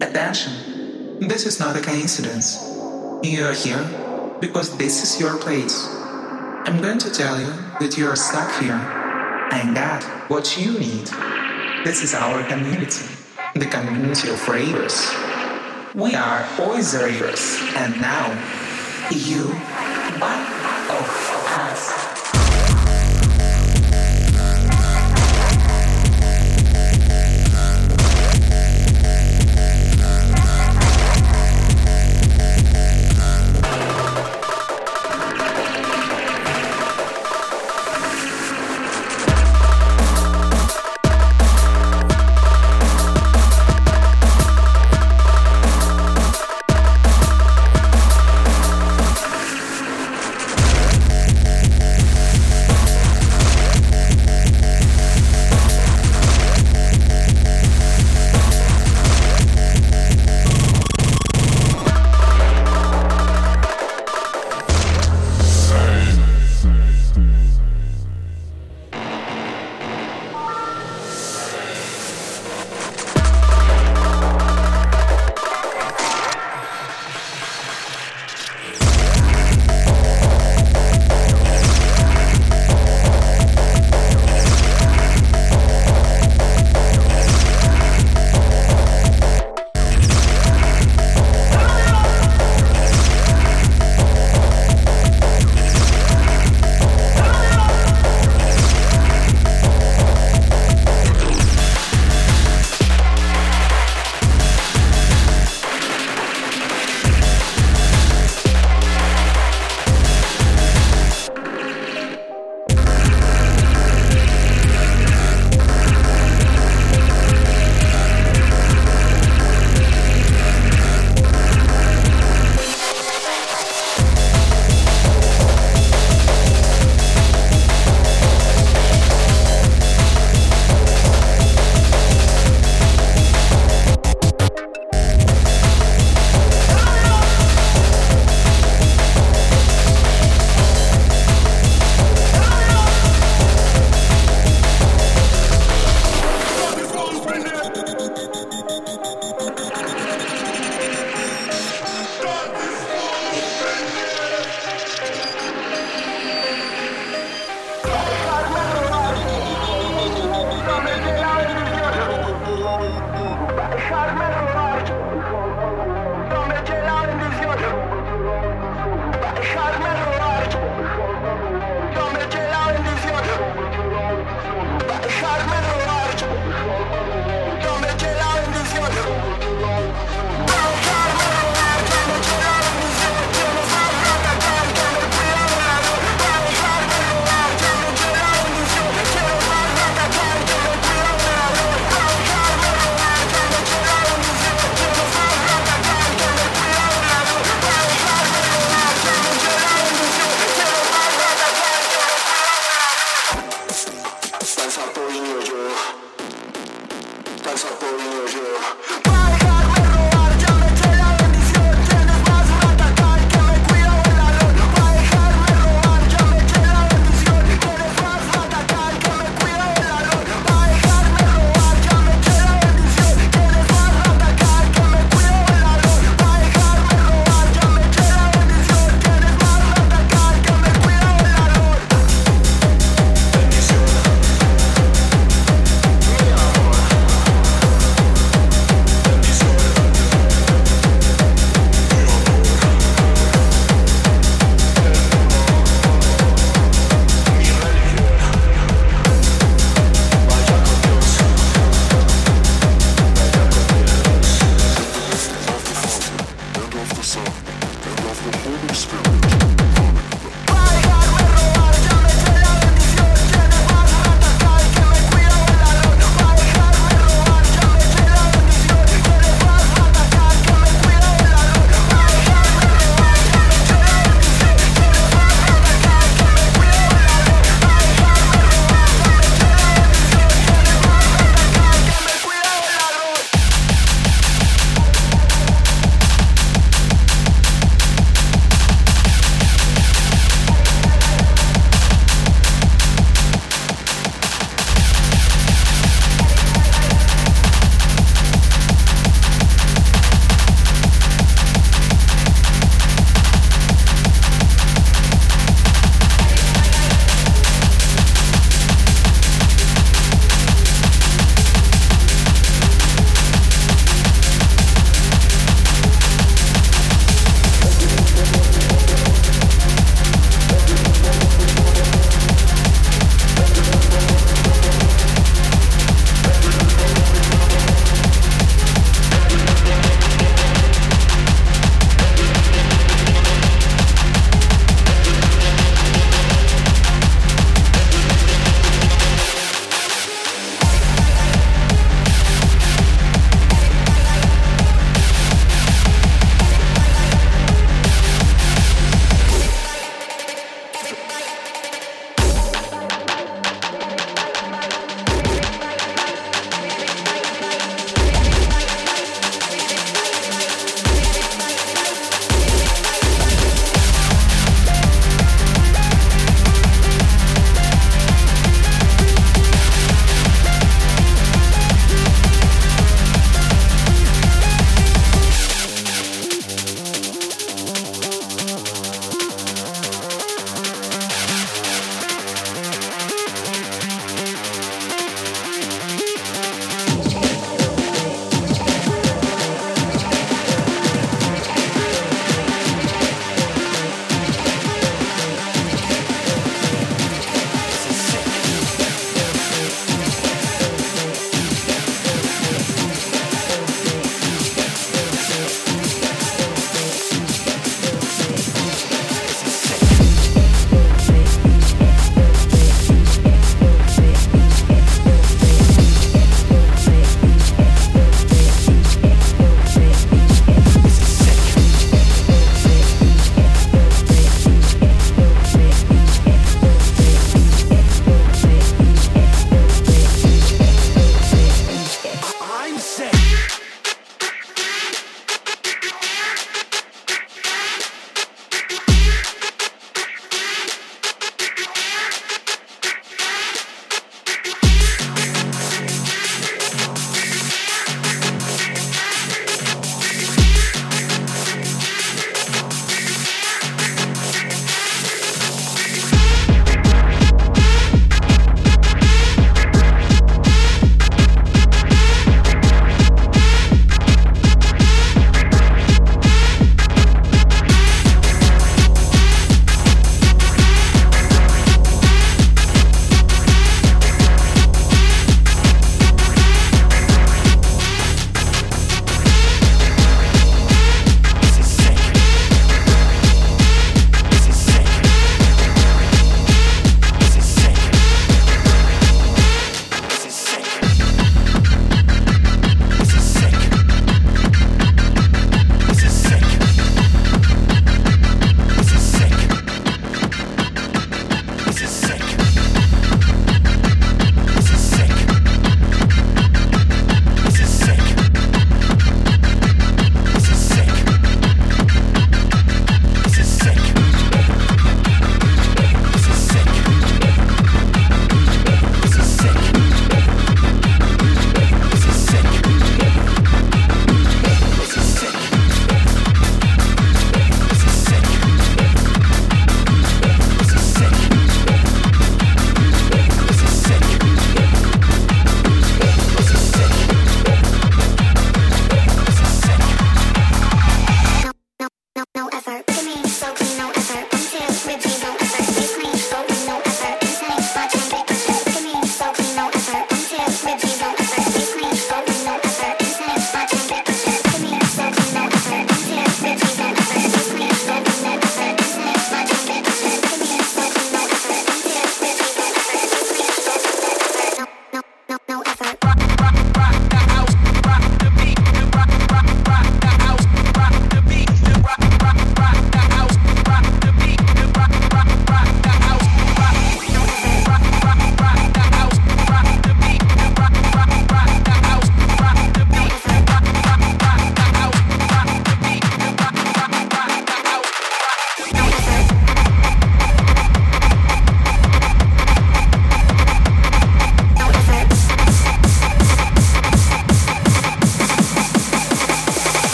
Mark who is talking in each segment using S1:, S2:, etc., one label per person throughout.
S1: Attention! This is not a coincidence. You are here because this is your place. I'm going to tell you that you are stuck here. and got what you need. This is our community, the community of ravers. We are always ravers, and now you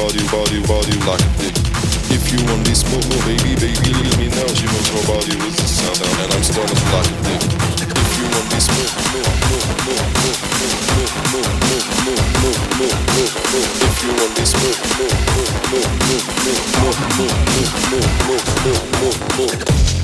S2: body, body, body like a dick. If you want this more, baby, baby, let me know. She wants her body with the sound, and I'm starting like a dick. If you want this more, more, more, more, more, more, more, more, more, more, more, more, more. If you want this more, more, more, more, more, more, more, more, more, more, more, more, more.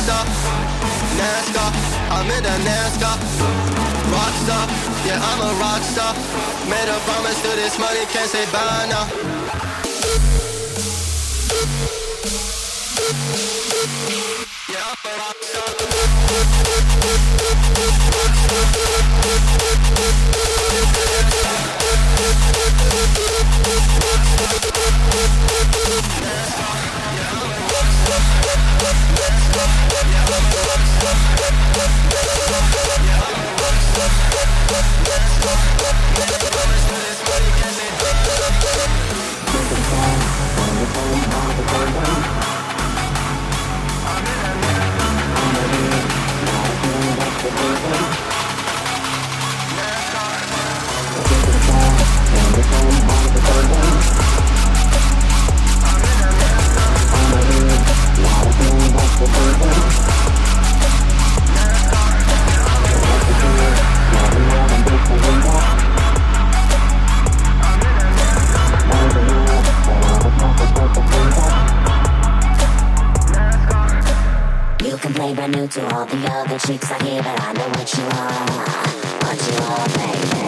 S1: Rockstar,
S3: NASCAR, I'm in a NASCAR. Rockstar, yeah, I'm a rockstar. Made a promise to this money, can't say bye now. Yeah, I'm a rockstar. Wonderful, wonderful, the brand new to
S4: all the other chicks I hear, but I know what you are, what
S5: you are, baby.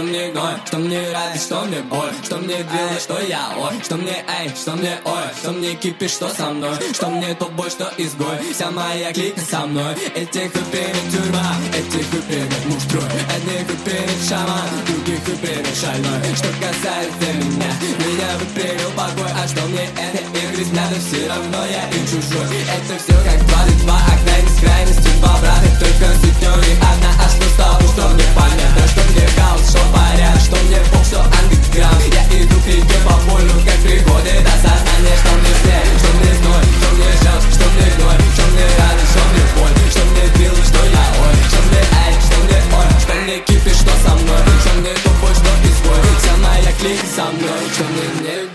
S5: что мне горе, что мне радость, что мне боль, что мне дело, что я, ой, что мне эй, что мне ой, что мне кипишь, что со мной, что мне то боль, что изгой, вся моя клика со мной. Этих перед тюрьма, этих перед муж трой, одних шаман, других перед шальной. Что касается меня, меня выперил покой, а что мне это играть? надо, все равно я и чужой. Это все как 22 окна, бескрайности, два брата, только с одна, а потому что мне понятно Что мне гаут, что парят, что мне поп, что андеграунд Я иду к реке по полю, как пригоды до сознания Что мне снег, что мне зной, что мне жал, что мне гной Что мне радость, что мне боль, что мне бил, что я ой Что мне ай, что мне ой, что мне кипиш, что со мной Что мне тупой, что изгой, вся моя клик со мной Что мне не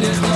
S5: Yeah.